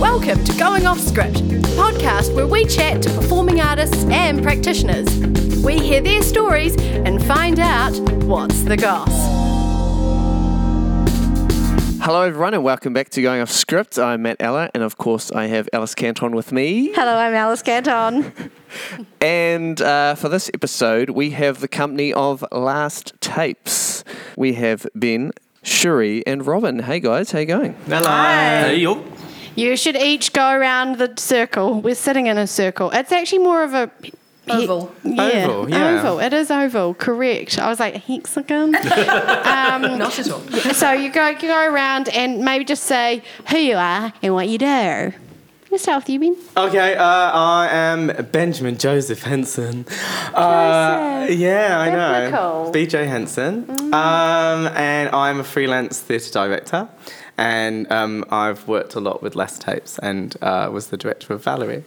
Welcome to Going Off Script, a podcast where we chat to performing artists and practitioners. We hear their stories and find out what's the goss. Hello, everyone, and welcome back to Going Off Script. I'm Matt Eller, and of course, I have Alice Canton with me. Hello, I'm Alice Canton. And uh, for this episode, we have the company of Last Tapes. We have Ben, Cherie, and Robin. Hey, guys, how you going? Hey, yo. You should each go around the circle. We're sitting in a circle. It's actually more of a Oval. Yeah, Oval, yeah. oval. It is oval. Correct. I was like hexagon. Um, Not at all. so you go, you go around and maybe just say who you are and what you do. Let's start you, Ben. Okay, uh, I am Benjamin Joseph Henson. Uh, Joseph. yeah, I know. BJ Henson. Um, and I'm a freelance theatre director. And um, I've worked a lot with Last Tapes and uh, was the director of Valerie.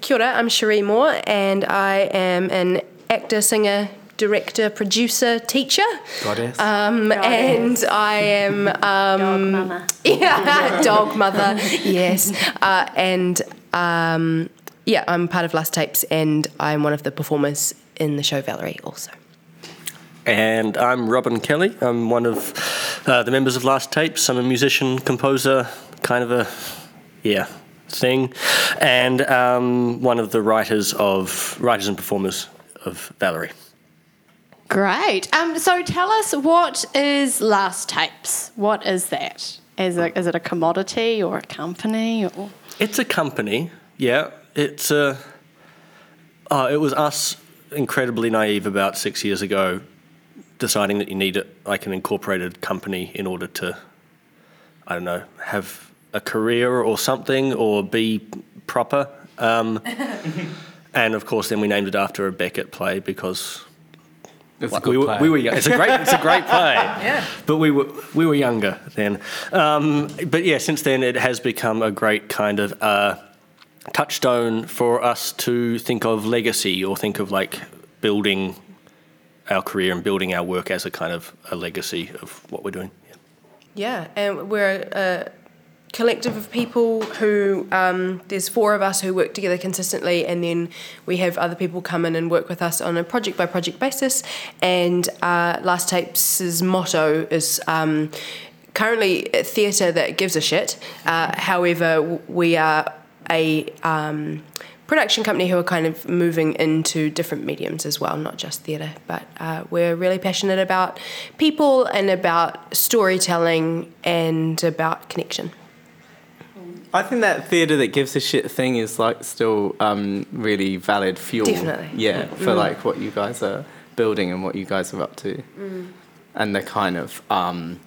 Kia ora, I'm Cherie Moore, and I am an actor, singer, director, producer, teacher. Goddess. Um, and I am um, mama. yeah, dog mother. yes, uh, and um, yeah, I'm part of Last Tapes, and I'm one of the performers in the show Valerie also. And I'm Robin Kelly. I'm one of uh, the members of Last Tapes. I'm a musician, composer, kind of a, yeah, thing, and um, one of the writers of writers and performers of Valerie. Great. Um, so tell us what is Last Tapes? What is that? Is it, is it a commodity or a company? Or? It's a company, yeah. It's a. Uh, it was us, incredibly naive, about six years ago, deciding that you need a, like an incorporated company in order to, I don't know, have a career or something or be proper. Um, and of course, then we named it after a Beckett play because It's like, we, were, we were young. It's a great, it's a great play. yeah. But we were we were younger then. Um, but yeah, since then it has become a great kind of uh, touchstone for us to think of legacy or think of like building our career and building our work as a kind of a legacy of what we're doing. Yeah. Yeah, and we're a collective of people who um, there's four of us who work together consistently, and then we have other people come in and work with us on a project by project basis. And uh, Last Tapes' motto is. Um, Currently, theatre that gives a shit. Uh, however, we are a um, production company who are kind of moving into different mediums as well, not just theatre. But uh, we're really passionate about people and about storytelling and about connection. I think that theatre that gives a shit thing is like still um, really valid fuel. Definitely. Yeah, for like what you guys are building and what you guys are up to, and the kind of um,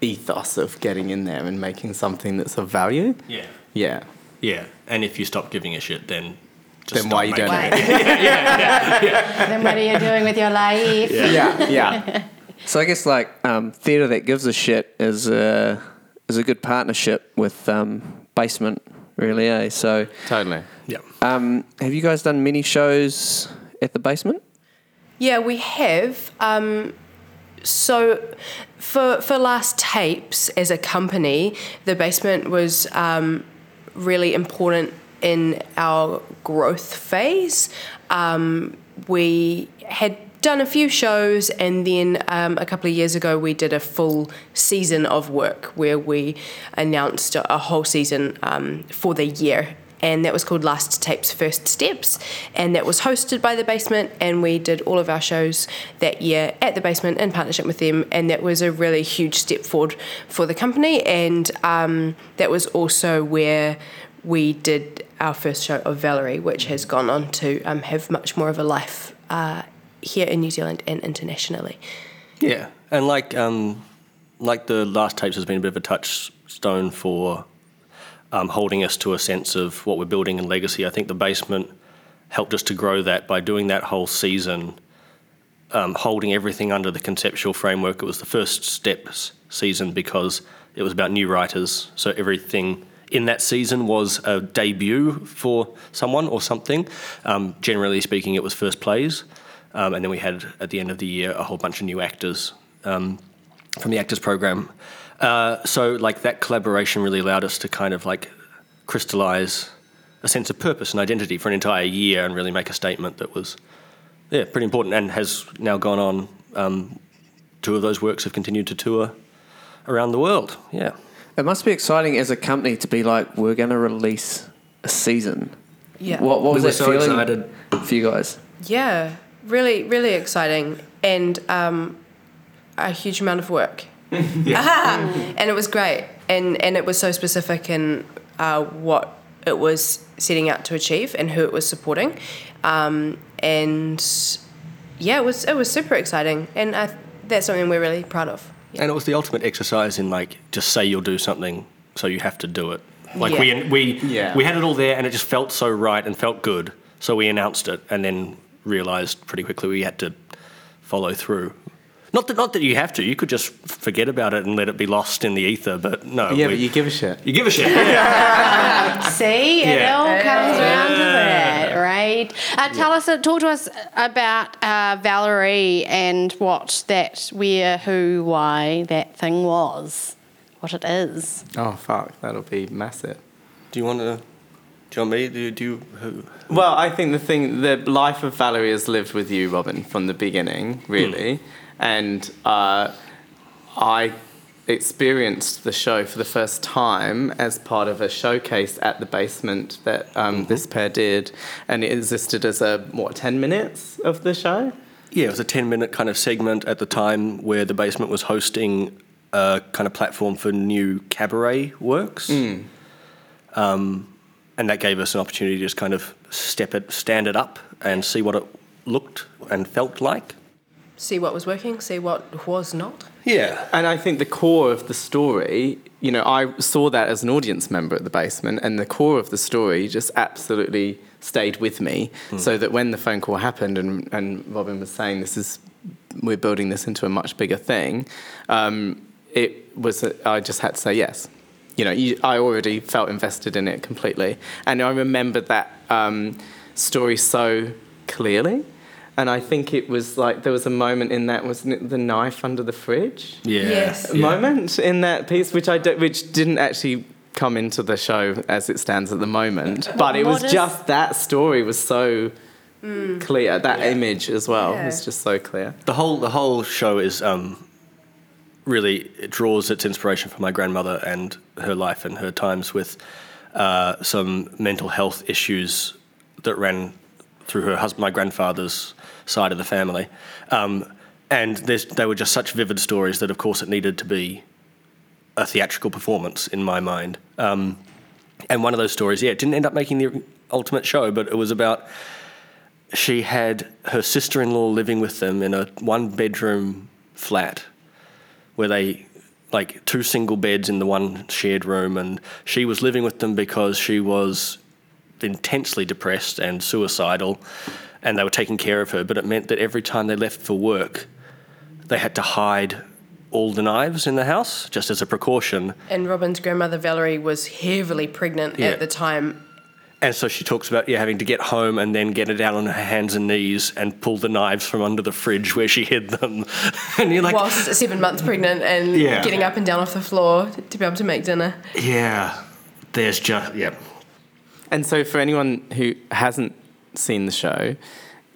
ethos of getting in there and making something that's of value. Yeah. Yeah. Yeah. And if you stop giving a shit, then. Just Then stop why you making don't? it. then what are you doing with your life? Yeah. Yeah. So I guess like um, theatre that gives a shit is a is a good partnership with um, Basement, really. Eh? So totally. Yeah. um, have you guys done many shows at the Basement? Yeah, we have. Um, so, for for last tapes as a company, the basement was um, really important in our growth phase. Um, we had done a few shows, and then um, a couple of years ago, we did a full season of work where we announced a, whole season um, for the year. And that was called Last Tapes First Steps, and that was hosted by the Basement, and we did all of our shows that year at the Basement in partnership with them, and that was a really huge step forward for the company, and um, that was also where we did our first show of Valerie, which has gone on to um, have much more of a life uh, here in New Zealand and internationally. Yeah, and like um, like the last tapes has been a bit of a touchstone for um, holding us to a sense of what we're building and legacy. I think the basement helped us to grow that by doing that whole season, um, holding everything under the conceptual framework. It was the first steps season because it was about new writers, so everything in that season was a debut for someone or something. Um, generally speaking, it was first plays, um, and then we had at the end of the year a whole bunch of new actors. Um, from the actors program. Uh, so like that collaboration really allowed us to kind of like crystallize a sense of purpose and identity for an entire year and really make a statement that was yeah pretty important and has now gone on. Um, two of those works have continued to tour around the world. Yeah. It must be exciting as a company to be like, we're going to release a season. Yeah. What, what was we were that so feeling excited. for you guys? Yeah, really, really exciting, and um, a huge amount of work. and it was great, and and it was so specific in uh, what it was setting out to achieve and who it was supporting, um, and yeah, it was it was super exciting, and I, that's something we're really proud of. And it was the ultimate exercise in like just say you'll do something, so you have to do it. Like Yeah. we we Yeah. we had it all there, and it just felt so right and felt good. So we announced it, and then realized pretty quickly we had to follow through. Not that not that you have to. You could just forget about it and let it be lost in the ether. But no, Yeah, we- but you give a shit. you give a shit. Yeah. See, it all comes around to that, right? Uh, tell us, uh, talk to us about uh, Valerie and what that, where, who, why that thing was, what it is. Oh fuck, that'll be massive. do you want to? Do you want me? Do you? Do you who? Well, I think the thing, the life of Valerie has lived with you, Robin, from the beginning, really. And uh, I experienced the show for the first time as part of a showcase at the basement that um, this pair did. And it existed as a, what, 10 minutes of the show? Yeah, it was a 10 minute kind of segment at the time where the basement was hosting a kind of platform for new cabaret works. Um, and that gave us an opportunity to just kind of step it, stand it up and see what it looked and felt like. See what was working, see what was not. Yeah. And I think the core of the story, you know, I saw that as an audience member at the basement, and the core of the story just absolutely stayed with me. So that when the phone call happened and, and Robin was saying, this is, we're building this into a much bigger thing, um, it was, a, I just had to say yes. You know, you, I already felt invested in it completely. And I remembered that um, story so clearly. And I think it was like there was a moment in that wasn't it the knife under the fridge Yeah. Yes. Yeah. moment in that piece, which I do, which didn't actually come into the show as it stands at the moment, but it was What is- just that story was so clear. That image as well Yeah. was just so clear. The whole the whole show is um, really it draws its inspiration from my grandmother and her life and her times with uh, some mental health issues that ran through her husband, my grandfather's side of the family, um, and they were just such vivid stories that, of course, it needed to be a theatrical performance in my mind. Um, and one of those stories, yeah, it didn't end up making the ultimate show, but it was about she had her sister in law living with them in a one bedroom flat where they like two single beds in the one shared room and she was living with them because she was intensely depressed and suicidal and they were taking care of her but it meant that every time they left for work they had to hide all the knives in the house just as a precaution And Robin's grandmother Valerie was heavily pregnant Yeah. at the time. And so she talks about yeah having to get home and then get it down on her hands and knees and pull the knives from under the fridge where she hid them. and you're like, whilst seven months pregnant and Yeah. getting up and down off the floor to be able to make dinner. yeah, there's just yeah. And so, for anyone who hasn't seen the show,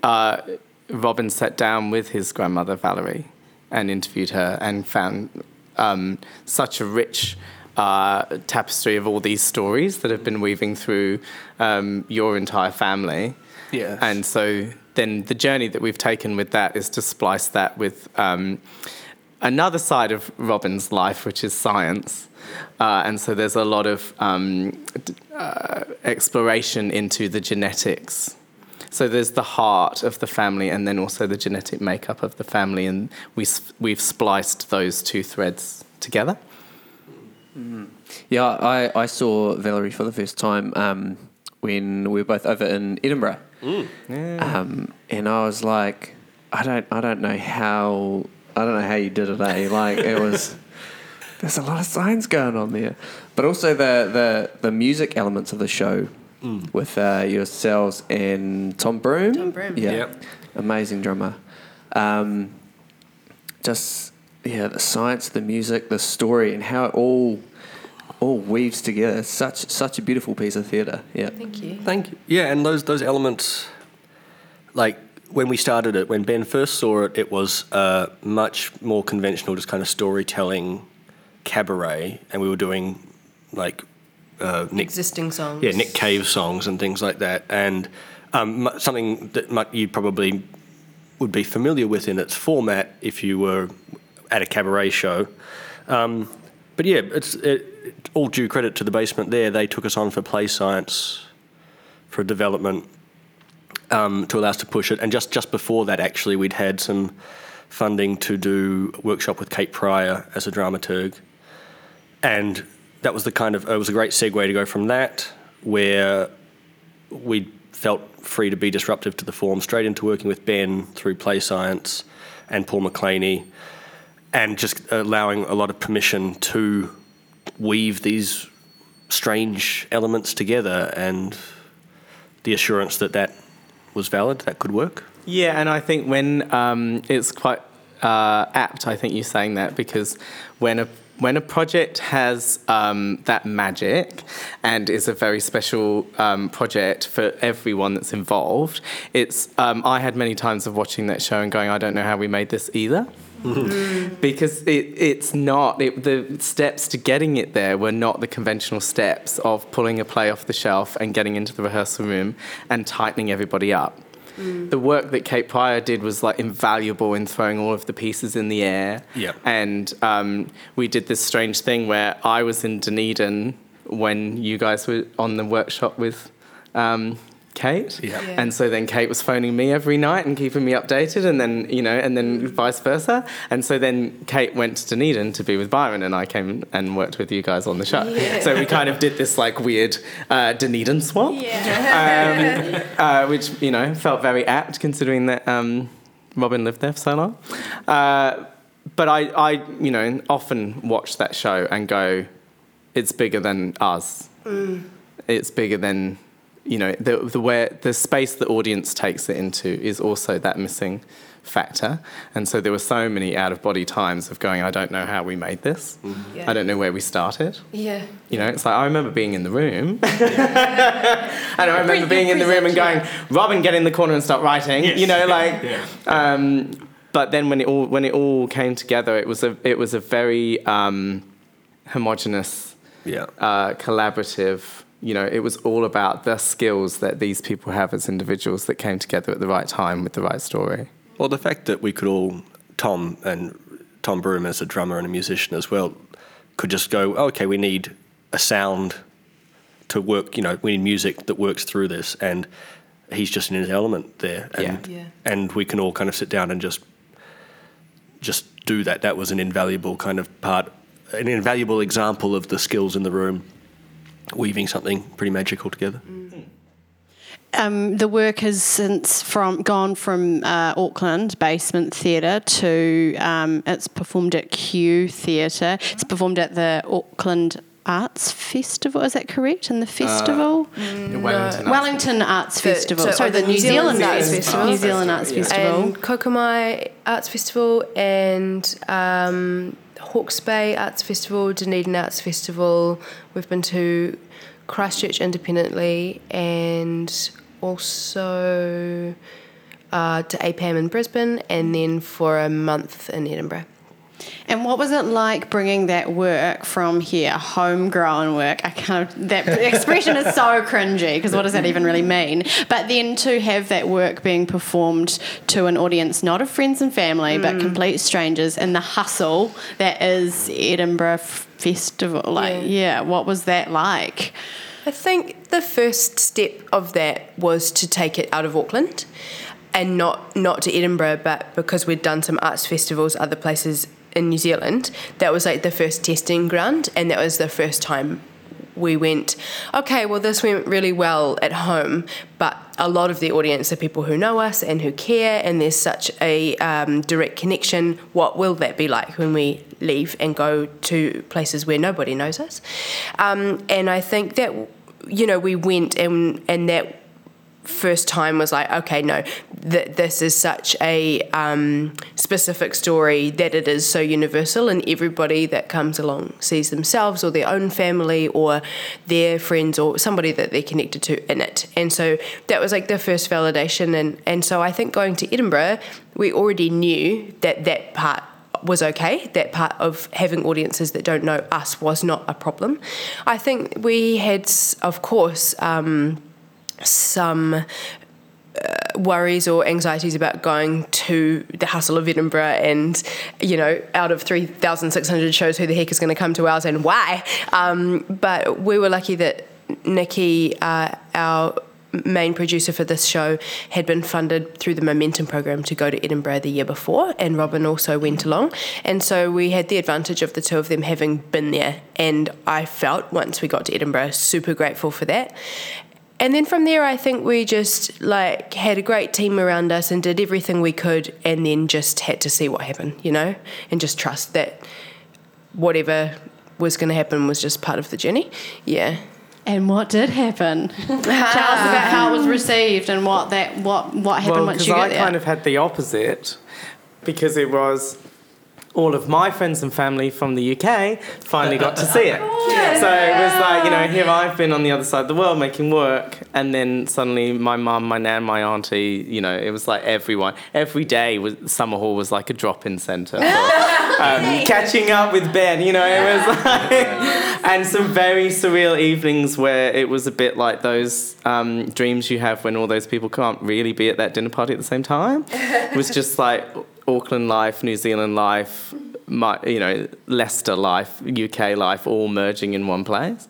uh, Robin sat down with his grandmother Valerie and interviewed her and found um, such a rich uh, tapestry of all these stories that have been weaving through um, your entire family. Yes. And so, then the journey that we've taken with that is to splice that with um, another side of Robin's life, which is science. Uh, and so there's a lot of um, uh, exploration into the genetics. So there's the heart of the family, and then also the genetic makeup of the family, and we we've spliced those two threads together. Yeah, I, I saw Valerie for the first time um, when we were both over in Edinburgh, um, and I was like, I don't I don't know how I don't know how you did it. Eh? Like it was. There's a lot of science going on there, but also the the, the music elements of the show with uh, yourselves and Tom Broom. Tom Broom. yeah, Yep. amazing drummer. Um, just yeah, the science, the music, the story, and how it all all weaves together. Such such a beautiful piece of theatre. Yeah. Thank you. Thank you. Yeah, and those those elements, like when we started it, when Ben first saw it, it was uh, much more conventional, just kind of storytelling cabaret, and we were doing like uh, Nick, Existing songs. yeah, Nick Cave songs and things like that, and um, something that mu- you probably would be familiar with in its format if you were at a cabaret show. Um, but yeah, it's it, all due credit to the basement there. They took us on for play science, for development, um, to allow us to push it. And just, just before that, actually, we'd had some funding to do a workshop with Kate Pryor as a dramaturg. And that was the kind of, it was a great segue to go from that, where we felt free to be disruptive to the form, straight into working with Ben through Play Science and Paul McClaney, and just allowing a lot of permission to weave these strange elements together and the assurance that that was valid, that could work. Yeah, and I think when um, it's quite uh, apt, I think you're saying that because when a when a project has um, that magic and is a very special um, project for everyone that's involved, it's um, I had many times of watching that show and going, I don't know how we made this either. Because it, it's not it, the steps to getting it there were not the conventional steps of pulling a play off the shelf and getting into the rehearsal room and tightening everybody up the work that Kate Pryor did was like invaluable in throwing all of the pieces in the air. Yeah. And um, we did this strange thing where I was in Dunedin when you guys were on the workshop with um, Kate. Yeah. Yeah. And so then Kate was phoning me every night and keeping me updated, and then you know, and then vice versa. And so then Kate went to Dunedin to be with Byron, and I came and worked with you guys on the show. So we kind of did this like weird uh, Dunedin swap um, uh, which you know felt very apt considering that um, Robin lived there for so long. Uh, but I, I, you know, often watch that show and go, "It's bigger than us. It's bigger than." You know, the, the where the space the audience takes it into is also that missing factor. And so there were so many out of body times of going, I don't know how we made this. Yeah. I don't know where we started. Yeah. You know, it's like I remember being in the room, and I remember being in the room and going, "Robin, get in the corner and start writing." You know, like. Um, but then when it all when it all came together, it was a it was a very um, homogenous, Yeah. uh, collaborative. You know, it was all about the skills that these people have as individuals that came together at the right time with the right story. Well, the fact that we could all, Tom and Tom Broom as a drummer and a musician as well, could just go, oh, okay, we need a sound to work, you know, we need music that works through this. And he's just in his element there. And, Yeah. Yeah. and we can all kind of sit down and just just do that. That was an invaluable kind of part, an invaluable example of the skills in the room, weaving something pretty magical together. Um, the work has since from gone from uh, Auckland Basement Theatre to um, it's performed at Q Theatre. It's performed at the Auckland Arts Festival. Is that correct? In the festival, The Wellington Arts Wellington Arts The- Festival. so- Sorry, the, the New New Zealand, Zealand Arts Arts Festival. Festival. New Zealand Arts Yeah. Festival. And Kokomai Arts Festival and um, Hawke's Bay Arts Festival, Dunedin Arts Festival. We've been to Christchurch independently and also uh, to APAM in Brisbane and then for a month in Edinburgh. And what was it like bringing that work from here, homegrown work? I kind of that expression is so cringy because what does that even really mean? But then to have that work being performed to an audience not of friends and family but mm. complete strangers in the hustle that is Edinburgh F- Festival. Like, yeah, what was that like? I think the first step of that was to take it out of Auckland and not not to Edinburgh, but because we'd done some arts festivals other places in New Zealand, that was like the first testing ground and that was the first time we went, okay, well this went really well at home, but a lot of the audience are people who know us and who care, and there's such a um, direct connection. What will that be like when we leave and go to places where nobody knows us? Um, and I think that you know we went and and that first time was like, okay, no, th- this is such a um, specific story that it is so universal, and everybody that comes along sees themselves or their own family or their friends or somebody that they're connected to in it. And so that was like the first validation. And, and so I think going to Edinburgh, we already knew that that part was okay. That part of having audiences that don't know us was not a problem. I think we had, of course, um, some uh, worries or anxieties about going to the hustle of Edinburgh and, you know, out of 3,600 shows, who the heck is going to come to ours and why? Um, but we were lucky that Nikki, uh, our main producer for this show, had been funded through the Momentum program to go to Edinburgh the year before, and Robin also went along. And so we had the advantage of the two of them having been there. And I felt once we got to Edinburgh, super grateful for that and then from there, I think we just like had a great team around us and did everything we could, and then just had to see what happened, you know, and just trust that whatever was going to happen was just part of the journey. Yeah. And what did happen? Tell us about how it was received and what that what what happened well, once because you got I there. kind of had the opposite, because it was all of my friends and family from the UK finally got to see it. So it was like, you know, here I've been on the other side of the world making work, and then suddenly my mum, my nan, my auntie, you know, it was like everyone. Every day was Summerhall was like a drop-in centre for um, catching up with Ben. You know, it was like, and some very surreal evenings where it was a bit like those um, dreams you have when all those people can't really be at that dinner party at the same time. It was just like Auckland life, New Zealand life, my, you know, Leicester life, UK life, all merging in one place,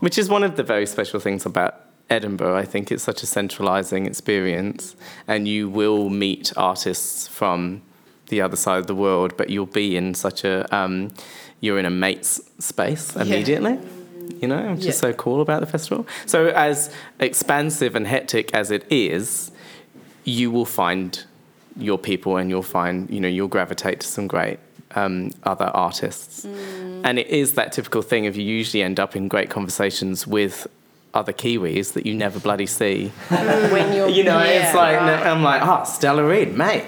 which is one of the very special things about Edinburgh. I think it's such a centralising experience, and you will meet artists from the other side of the world, but you'll be in such a, um, you're in a mate's space immediately. You know, which Yeah. is so cool about the festival. So, as expansive and hectic as it is, you will find your people and you'll find you know you'll gravitate to some great um, other artists. And it is that typical thing of you usually end up in great conversations with other kiwis that you never bloody see. When you're you know yeah. it's like i'm like oh stella reid mate.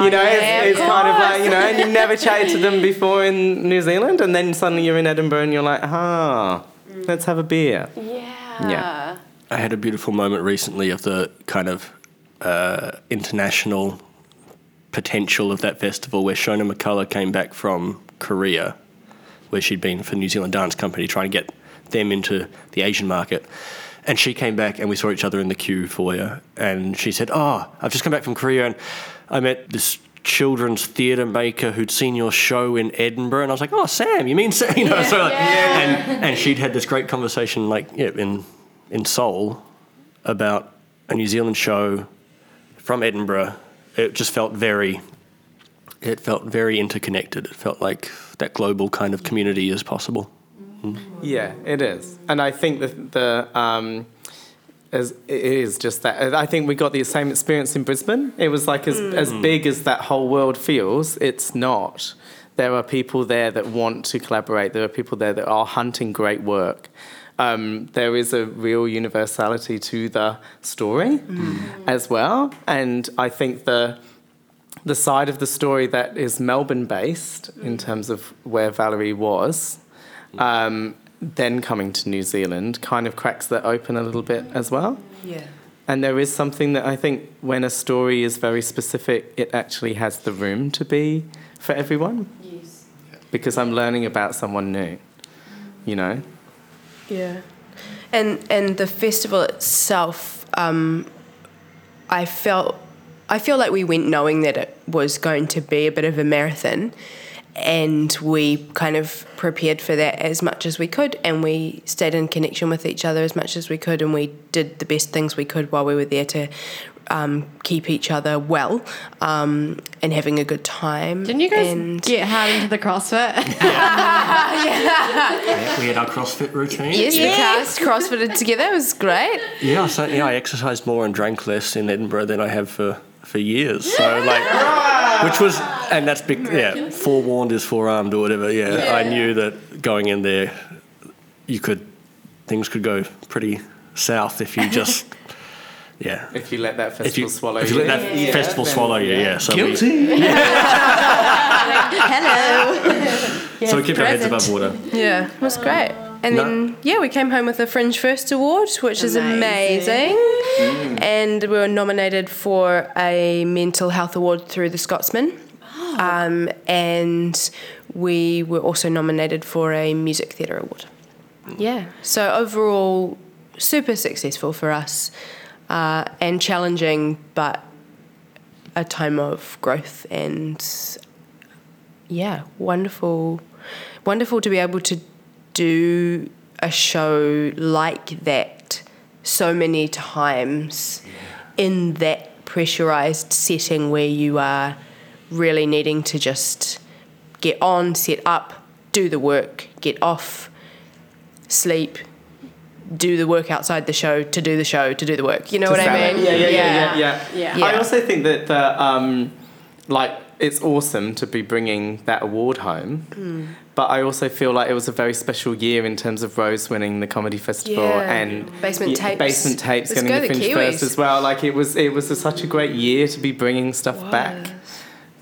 You know yeah, it's, it's of kind of like you know and you've never chatted to them before in new zealand and then suddenly you're in edinburgh and you're like ah let's have a beer. Yeah. Yeah. I had a beautiful moment recently of the kind of uh, international potential of that festival where Shona McCullagh came back from Korea, where she'd been for New Zealand Dance Company trying to get them into the Asian market. And she came back and we saw each other in the Q foyer. And she said, Oh, I've just come back from Korea and I met this children's theatre maker who'd seen your show in Edinburgh. And I was like, Oh, Sam, you mean Sam? You know, so like, and, and she'd had this great conversation like yeah, in, in Seoul about a New Zealand show from Edinburgh. It just felt very, it felt very interconnected. It felt like that global kind of community is possible. Yeah, it is, and I think that the um, as it is just that. I think we got the same experience in Brisbane. It was like as as big as that whole world feels. It's not. There are people there that want to collaborate. There are people there that are hunting great work. Um, there is a real universality to the story as well, and I think the the side of the story that is Melbourne based in terms of where Valerie was, um, then coming to New Zealand kind of cracks that open a little bit as well. Yeah. And there is something that I think when a story is very specific, it actually has the room to be for everyone. Yes. Because I'm learning about someone new, you know? Yeah, and and the festival itself, um, I felt, I feel like we went knowing that it was going to be a bit of a marathon, and we kind of prepared for that as much as we could, and we stayed in connection with each other as much as we could, and we did the best things we could while we were there to. Um, keep each other well um, and having a good time. Didn't you guys And- get hard into the CrossFit? Yeah, We had our CrossFit routine. Yes, the cast crossfitted together. It was great. Yeah, so yeah, I exercised more and drank less in Edinburgh than I have for, for years. So like, which was, and that's big. Yeah, forewarned is forearmed or whatever. Yeah, I knew that going in there, you could, things could go pretty south if you just Yeah. If you let that festival If you, swallow if you let that Yeah, festival then- swallow you, yeah. So we, Hello. so we keep our heads above water. Yeah, it was great. And No. then, yeah, we came home with a Fringe First Award, which is Amazing. amazing. Mm. And we were nominated for a Mental Health Award through the Scotsman. Um, and we were also nominated for a Music Theatre Award. Yeah, so overall, super successful for us uh, and challenging, but a time of growth and yeah, wonderful, wonderful to be able to do a show like that so many times in that pressurized setting where you are really needing to just get on, set up, do the work, get off, sleep, do the work outside the show to do the show to do the work. You know what I mean? Yeah, yeah, yeah, yeah, yeah. Yeah. Yeah. I also think that the um, like it's awesome to be bringing that award home. Hmm. But I also feel like it was a very special year in terms of Rose winning the comedy festival and Basement Tapes. Basement tapes Let's getting the Fringe first as well. Like it was, it was a, such a great year to be bringing stuff back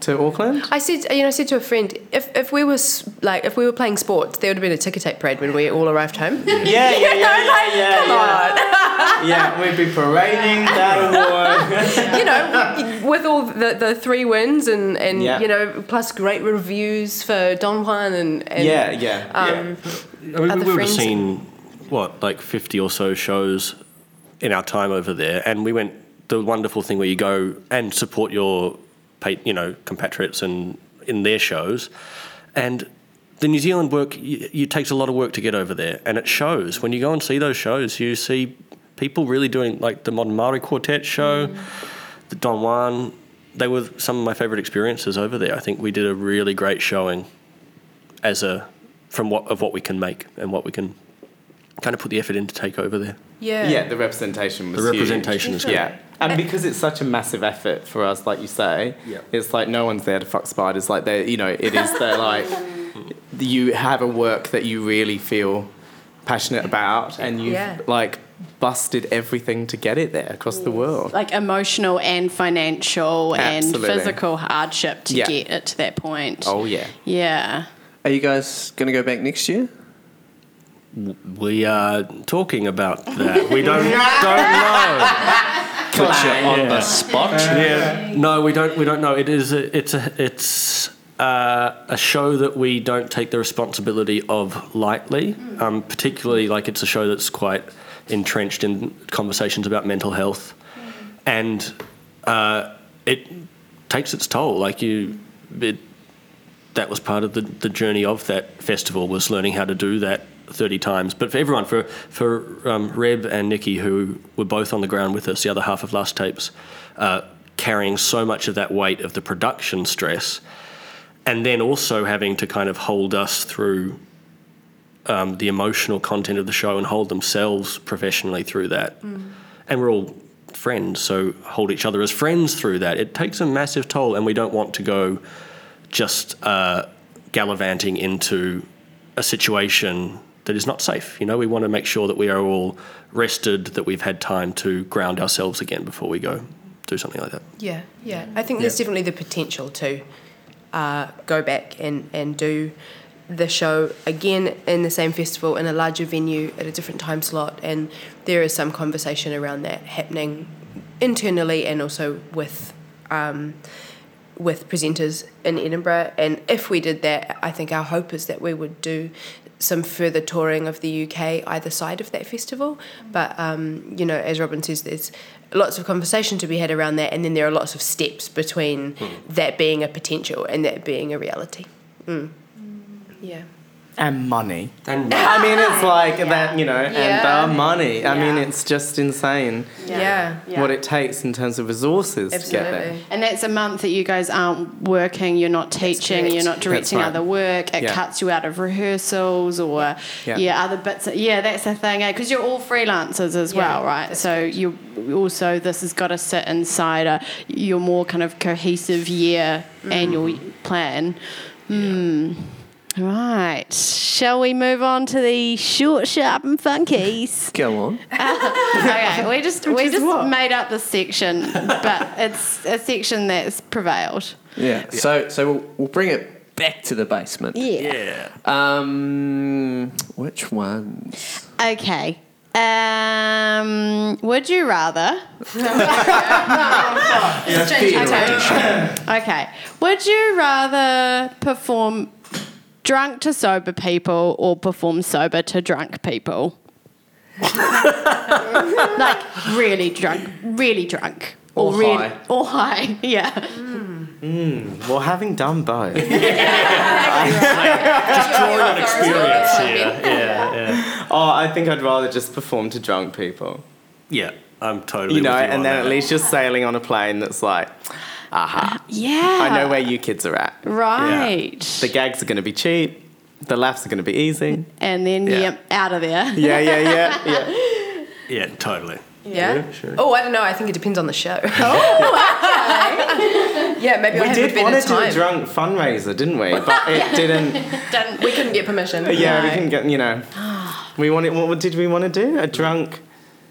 to Auckland. I said, you know, I said to a friend, if, if we were like, if we were playing sports, there would have been a ticker tape parade when we all arrived home. Yeah, yeah, yeah, yeah, yeah, Come on. yeah. We'd be parading that award. you know, with all the, the three wins and, and Yeah. you know, plus great reviews for Don Juan and, and yeah, yeah, um, I mean, Other we would have seen what like fifty or so shows in our time over there, and we went the wonderful thing where you go and support your, pa- you know, compatriots and in their shows, and the New Zealand work it takes a lot of work to get over there, and it shows when you go and see those shows. You see people really doing like the Modern Maori Quartet show, mm. the Don Juan. They were some of my favourite experiences over there. I think we did a really great showing as a from what of what we can make and what we can kind of put the effort in to take over there. yeah. yeah. The representation was The huge. representation is good. Yeah. And because it's such a massive effort for us, like you say, Yeah. it's like no one's there to fuck spiders. Like they, you know, it is the like you have a work that you really feel passionate about, and you've Yeah. like busted everything to get it there across the world. Like emotional and financial Absolutely. and physical hardship to Yeah. get it to that point. Oh yeah. Yeah. Are you guys going to go back next year? We are talking about that. We don't don't know. Put you on Yeah. the spot. Yeah. No, we don't. We don't know. It is. A, it's a. It's uh, a show that we don't take the responsibility of lightly. Um, particularly, like it's a show that's quite entrenched in conversations about mental health, and uh, it takes its toll. Like you, it, that was part of the, the journey of that festival was learning how to do that 30 times. But for everyone, for for um, Reb and Nikki, who were both on the ground with us, the other half of Last Tapes, uh, carrying so much of that weight of the production stress, and then also having to kind of hold us through um, the emotional content of the show and hold themselves professionally through that. And we're all friends, so hold each other as friends through that. It takes a massive toll, and we don't want to go just uh, gallivanting into a situation that is not safe. You know, we want to make sure that we are all rested, that we've had time to ground ourselves again before we go do something like that. Yeah, yeah. I think there's definitely the potential to uh, go back and, and do the show again in the same festival in a larger venue at a different time slot. And there is some conversation around that happening internally and also with. Um, with presenters in Edinburgh, and if we did that, I think our hope is that we would do some further touring of the UK either side of that festival. But um, you know, as Robin says, there's lots of conversation to be had around that, and then there are lots of steps between that being a potential and that being a reality. Mm. Yeah. And money. And I mean, it's like that, you know, and Yeah. the money. I mean, it's just insane Yeah. Yeah. what it takes in terms of resources to get there. Absolutely. And that's a month that you guys aren't working, you're not teaching, you're not directing right. other work. It Yeah. cuts you out of rehearsals or Yeah. yeah, other bits. Yeah, that's the thing because you're all freelancers as Yeah, well, right? So you also this has got to sit inside a your more kind of cohesive year Mm. annual plan. Hmm. Right. Shall we move on to the short, sharp, and funkies? Go on. okay, we just we just what? made up the section, but it's a section that's prevailed. Yeah. So so we'll, we'll bring it back to the basement. Yeah. Yeah. Um, which ones? Okay. Um, would you rather? Okay. Would you rather perform drunk to sober people or perform sober to drunk people? like really drunk, really drunk, Or really high. or high. Yeah. Hmm. Well, having done both, just Drawing on experience here. Yeah, yeah. oh, I think I'd rather just perform to drunk people. Yeah, I'm totally You know, with you on and then that. at least you're sailing on a plane that's like, aha, Yeah. I know where you kids are at. Right. The gags are going to be cheap. The laughs are going to be easy. and then Yeah. yep, out of there. Yeah, yeah, yeah, yeah. Yeah, totally. Yeah. sure. Oh, I don't know. I think it depends on the show. Oh, yeah, maybe I We have did a want better to do a drunk fundraiser, didn't we? But it didn't. we couldn't get permission. Yeah, we couldn't get. You know, we wanted. What did we want to do? A drunk.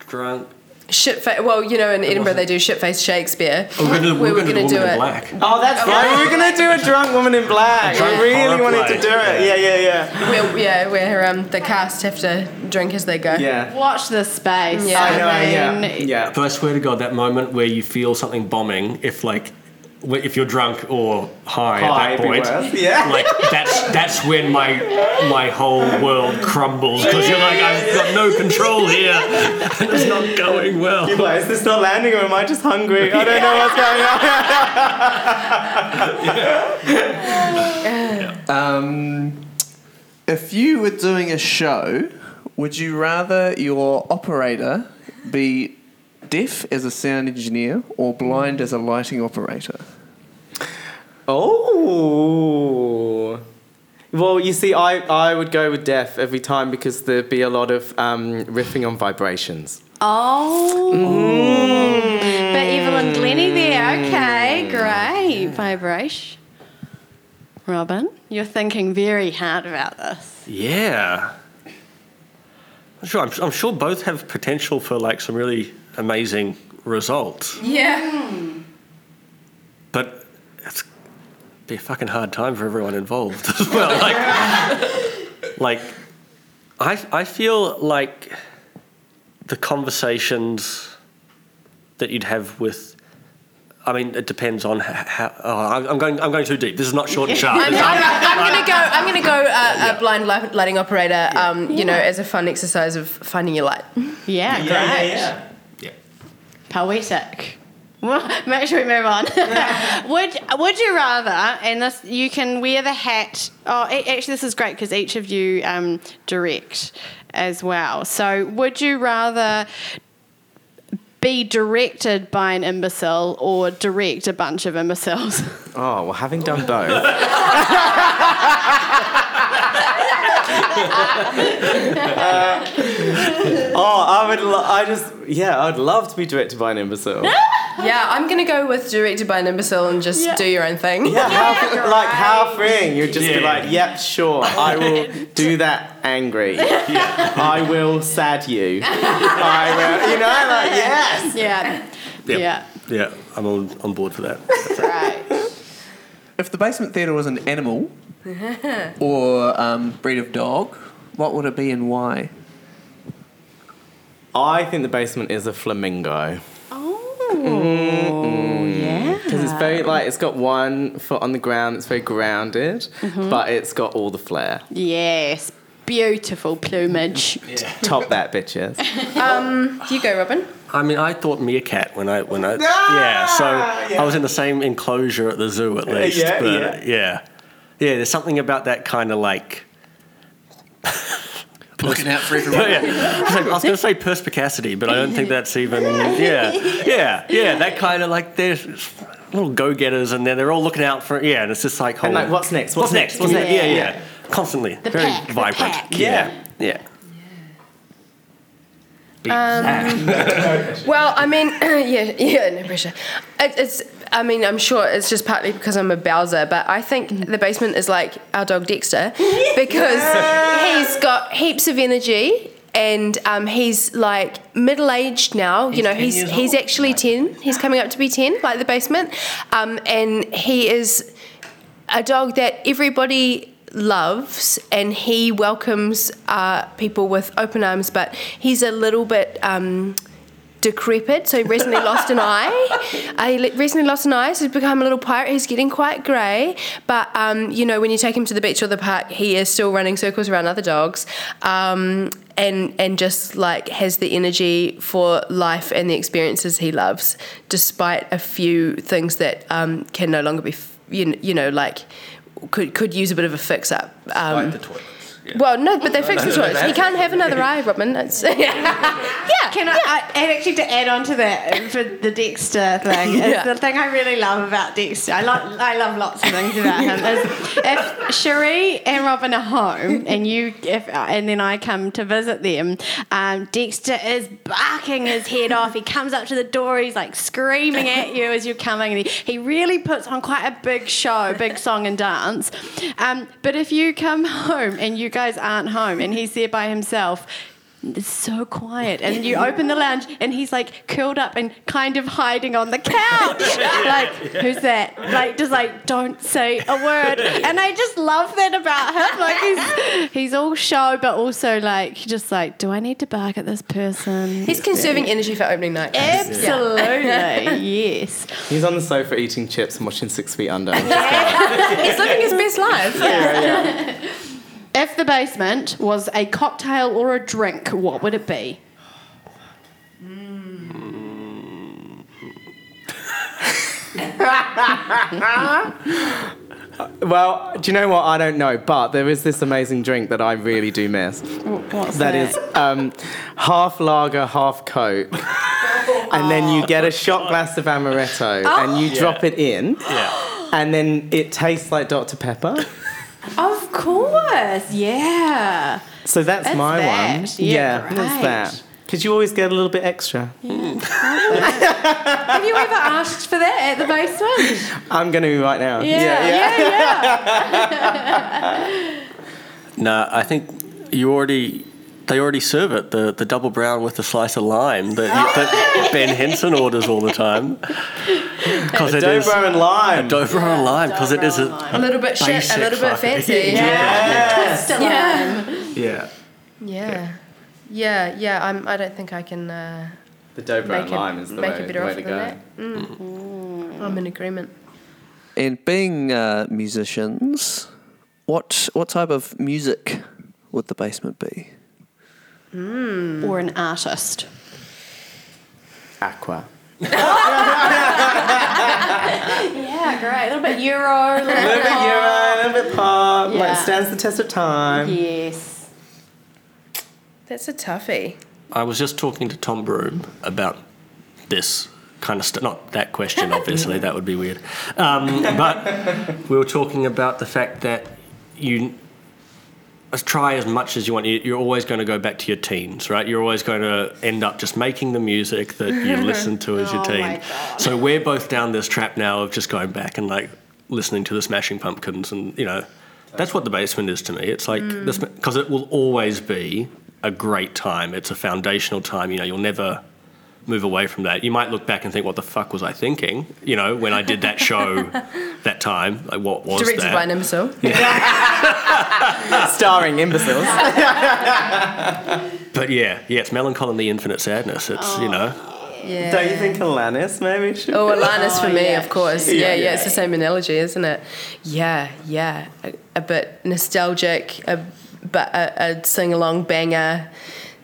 Drunk. Shit fa- Well, you know, in Edinburgh they do shit face Shakespeare. We're going to We we're were gonna gonna do do Woman in it. Black. Oh, that's right. We were gonna do a drunk woman in black. drunk we really horror wanted play. to do it. Yeah, yeah, yeah. Where, yeah, where um, the cast have to drink as they go. Yeah. Watch the space. Yeah. I know. Yeah. mean, Yeah. But I swear to God, that moment where you feel something bombing, if like, wh- if you're drunk or high, High, at that point, worse. Yeah. like that's that's when my my whole world crumbles because you're like I've got no control here, and it's not going well. You're like, is this not landing or am I just hungry? I don't know what's going on. Um, if you were doing a show, would you rather your operator be deaf as a sound engineer or blind as a lighting operator? Oh. Well, you see, I, I would go with deaf every time because there'd be a lot of um, riffing on vibrations. Oh. Mm. But Evelyn Glennie there. Okay, great. Vibration. Robin, you're thinking very hard about this. Yeah. I'm sure. I'm, I'm sure both have potential for like some really amazing results, Yeah. but it's be a fucking hard time for everyone involved as well. Like, like I I feel like the conversations that you'd have with. I mean, it depends on h- how. Oh, I'm I'm going. I'm going too deep. This is not short and sharp. I'm, I'm, I'm gonna go. I'm gonna go uh, a blind lighting operator. Um, you know, as a fun exercise of finding your light. Yeah, great. Yeah. Poetic. Well, Make sure we move on. would Would you rather? And this, you can wear the hat. Oh, actually, this is great because each of you um, direct as well. So, would you rather be directed by an imbecile or direct a bunch of imbeciles? Oh, well, having done both. oh, I would. Lo- I just. Yeah, I'd love to be directed by an imbecile. Yeah, I'm gonna go with directed by an imbecile and just Yeah. do your own thing. Yeah, how, like how freeing. You'd just be Yeah. like, yep, sure, I will do that angry. I will sad you. I will, you know, like, yes. yeah. Yep. Yeah. Yeah, I'm on, on board for that. Right. If the basement theatre was an animal or um, breed of dog, what would it be and why? I think the basement is a flamingo. Oh, yeah. Because it's very, like, it's got one foot on the ground, it's very grounded, mm-hmm. but it's got all the flair. Yes. Beautiful plumage. Top that, bitches. Um, you go, Robin. I mean, I thought meerkat when I when I ah, yeah. So I was in the same enclosure at the zoo at least. yeah, but yeah. yeah, yeah. There's something about that kind of like. Looking out for everyone. yeah. I was going to say perspicacity, but I don't think that's even. Yeah, yeah, yeah. That kind of like there's little go-getters, and they're they're all looking out for yeah. And it's just like, And hold like, what's next? What's, next? What's next? Yeah, Yeah. yeah. Constantly, The very pack, the vibrant. pack. Yeah, yeah. Um, well, I mean, yeah, yeah, no pressure. It, it's I mean, I'm sure it's just partly because I'm a Bowser, but I think the basement is like our dog Dexter because he's got heaps of energy and um, he's like middle aged now. you know, 10 he's he's actually ten. He's coming up to be ten, like the basement, um, and he is a dog that everybody loves and he welcomes uh, people with open arms but he's a little bit um, decrepit so he recently lost an eye uh, he recently lost an eye so he's become a little pirate he's getting quite grey but um, you know when you take him to the beach or the park he is still running circles around other dogs um, and and just like has the energy for life and the experiences he loves despite a few things that um, can no longer be f- you, you know like could could use a bit of a fix up. Um, like the toilets. Yeah. well, no, but they fixed the toilets. He can't have another eye, Robin. That's, yeah, Can I, I, and actually to add on to that for the Dexter thing, Yeah. the thing I really love about Dexter. I, lo- I love lots of things about him. Is if Cherie and Robin are home and you, if and then I come to visit them, um, Dexter is barking his head off. He comes up to the door. He's like screaming at you as you're coming. And he, he really puts on quite a big show, big song and dance. Um, but if you come home and you guys aren't home and he's there by himself. It's so quiet, and you open the lounge, and he's like curled up and kind of hiding on the couch. like, who's that? Like, just like, don't say a word. And I just love that about him. Like, he's he's all show, but also like, just like, do I need to bark at this person? he's conserving energy for opening night. Absolutely, yes. He's on the sofa eating chips and watching Six Feet Under. He's living his best life. If the basement was a cocktail or a drink, what would it be? well, do you know what? I don't know, but there is this amazing drink that I really do miss. What's that? That is um, half lager, half Coke. And then you get a shot glass of amaretto and you drop it in. Yeah. And then it tastes like Dr. Pepper. Of course, yeah. So that's, That's my that. one. Yeah, that's that. Because you always get a little bit extra. Have you ever asked for that at the basement? I'm going to be right now. Yeah, yeah, yeah. No, I think you already. They already serve it, the, the double brown with the slice of lime that, that Ben Henson orders all the time. Because it is Dobro and lime. Dobro and lime, because it is a, A little bit shit, a little bit fancy. Yeah. Still Yeah. am. Yeah. Yeah. Yeah, yeah. I'm, I don't think I can uh, The Dobro and lime is the make way, a better way offer to than go. that. Mm. I'm in agreement. And being uh, musicians, what what type of music would the basement be? Or an artist. Aqua. Yeah, great. A little bit Euro. A little little bit pop. Euro, a little bit pop, Yeah. like stands the test of time. Yes. That's a toughie. I was just talking to Tom Broom about this kind of stuff. Not that question, obviously, that would be weird. Um, but we were talking about the fact that you try as much as you want. You- You're always going to go back to your teens, right? You're always going to end up just making the music that you listened to as your Oh teen. my God. So we're both down this trap now of just going back and like listening to the Smashing Pumpkins, and you know, that's what the basement is to me. It's like this because it will always be a great time. It's a foundational time. You know, you'll never move away from that. You might look back and think, "What the fuck was I thinking?" You know, when I did that show that time, like what was Directed that? by an imbecile. Starring imbeciles. But yeah, yeah, it's Mellon Collie and the Infinite Sadness. It's you know, Yeah. Don't you think Alanis maybe should? Oh, Alanis for me, yeah. of course. Yeah, Yeah, yeah, yeah. it's the same analogy, isn't it? Yeah, yeah. A, a bit nostalgic, a, but a, a sing along banger.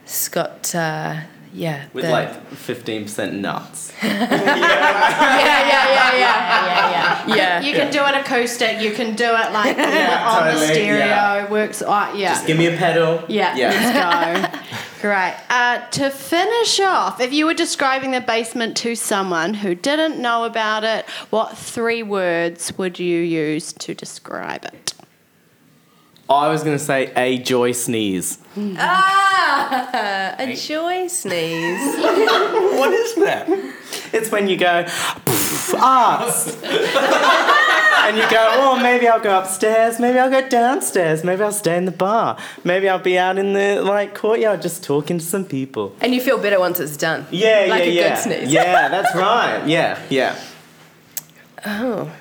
It's got, uh, yeah. With the- like 15% nuts. Yeah, yeah, yeah, yeah. Yeah, yeah. Yeah. You can do it acoustic. You can do it like on the stereo. yeah. Works. Uh, yeah. Just give me a pedal. Yeah, let's go. Great. Uh, to finish off, if you were describing the basement to someone who didn't know about it, what three words would you use to describe it? I was going to say a joy sneeze. Ah, a joy sneeze. what is that? It's when you go, arts. and you go, oh, maybe I'll go upstairs, maybe I'll go downstairs, maybe I'll stay in the bar, maybe I'll be out in the like courtyard just talking to some people. And you feel better once it's done. Yeah, Like yeah, a yeah. good sneeze. Yeah, that's right. Yeah, yeah. Oh.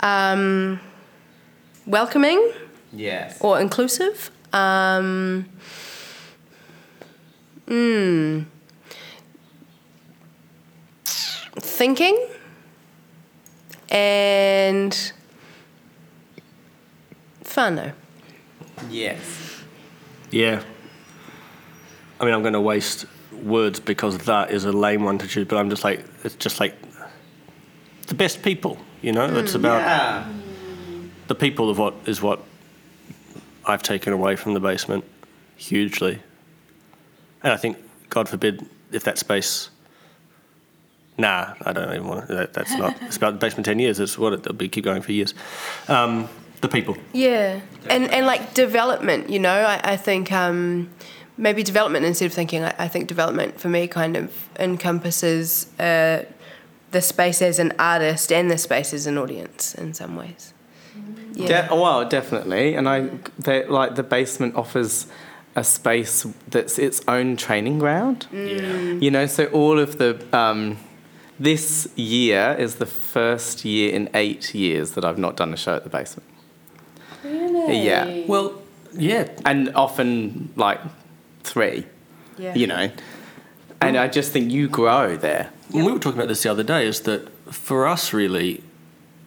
Um, welcoming Yes. or inclusive. Um, mm, thinking and fun though. Yes. Yeah. I mean, I'm going to waste words because that is a lame one to choose, but I'm just like, it's just like the best people, you know? It's about Yeah. the people of what is what I've taken away from the basement hugely. And I think, God forbid, if that space. Nah, I don't even want to. That, that's not. It's about the basement 10 years. It's what it'll be, keep going for years. Um, the people. Yeah, and and like development, you know, I, I think um, maybe development instead of thinking. I, I think development for me kind of encompasses uh, the space as an artist and the space as an audience in some ways. Yeah, De- well, definitely, and I they, like the basement offers a space that's its own training ground. Yeah. You know, so all of the um, this year is the first year in eight years that I've not done a show at the basement. Really? Yeah. Well, yeah. and often like three, yeah. you know. And I just think you grow there. And we were talking about this the other day is that for us, really,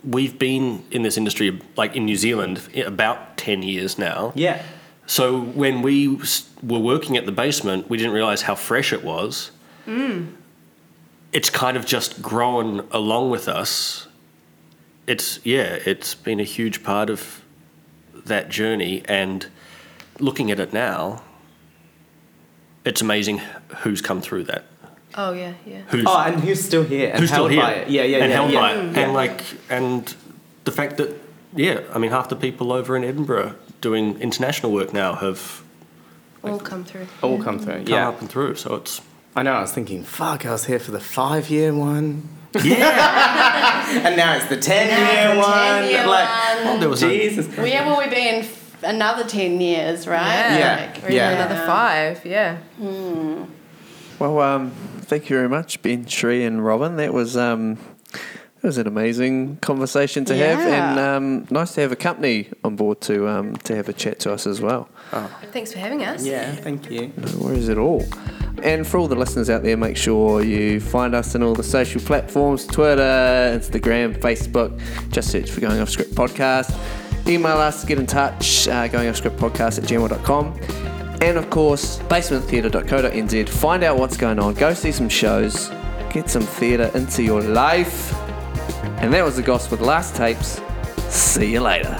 we've been in this industry, like in New Zealand, about 10 years now. Yeah. So when we were working at the basement, we didn't realize how fresh it was. Hmm. It's kind of just grown along with us. It's, yeah, it's been a huge part of that journey. And looking at it now, it's amazing who's come through that. Oh yeah, yeah. Who's, Oh, and who's still here and who's still here by it? Yeah, yeah, and yeah. held yeah. by it mm. and like and the fact that yeah i mean half the people over in edinburgh doing international work now have All come through. All come through. come Yeah. up and through so it's I know. I was thinking, fuck, I was here for the five-year one, yeah and now it's the ten-year the one. 10-year like, one. there was a, Jesus. Where will we be in f- another 10 years, right? Yeah. Yeah, Or yeah. another five. Yeah. Well, um, thank you very much, Ben, Cherie, and Robin. That was um, that was an amazing conversation to have, and um, nice to have a company on board to um, to have a chat to us as well. Thanks for having us. Yeah, thank you. No worries at all. And for all the listeners out there, make sure you find us on all the social platforms Twitter, Instagram, Facebook. Just search for Going Off Script Podcast. Email us, get in touch, uh, goingoffscriptpodcast at gmail.com. And of course, basementtheatre.co.nz. Find out what's going on, go see some shows, get some theatre into your life. And that was the Gospel with the Last Tapes. See you later.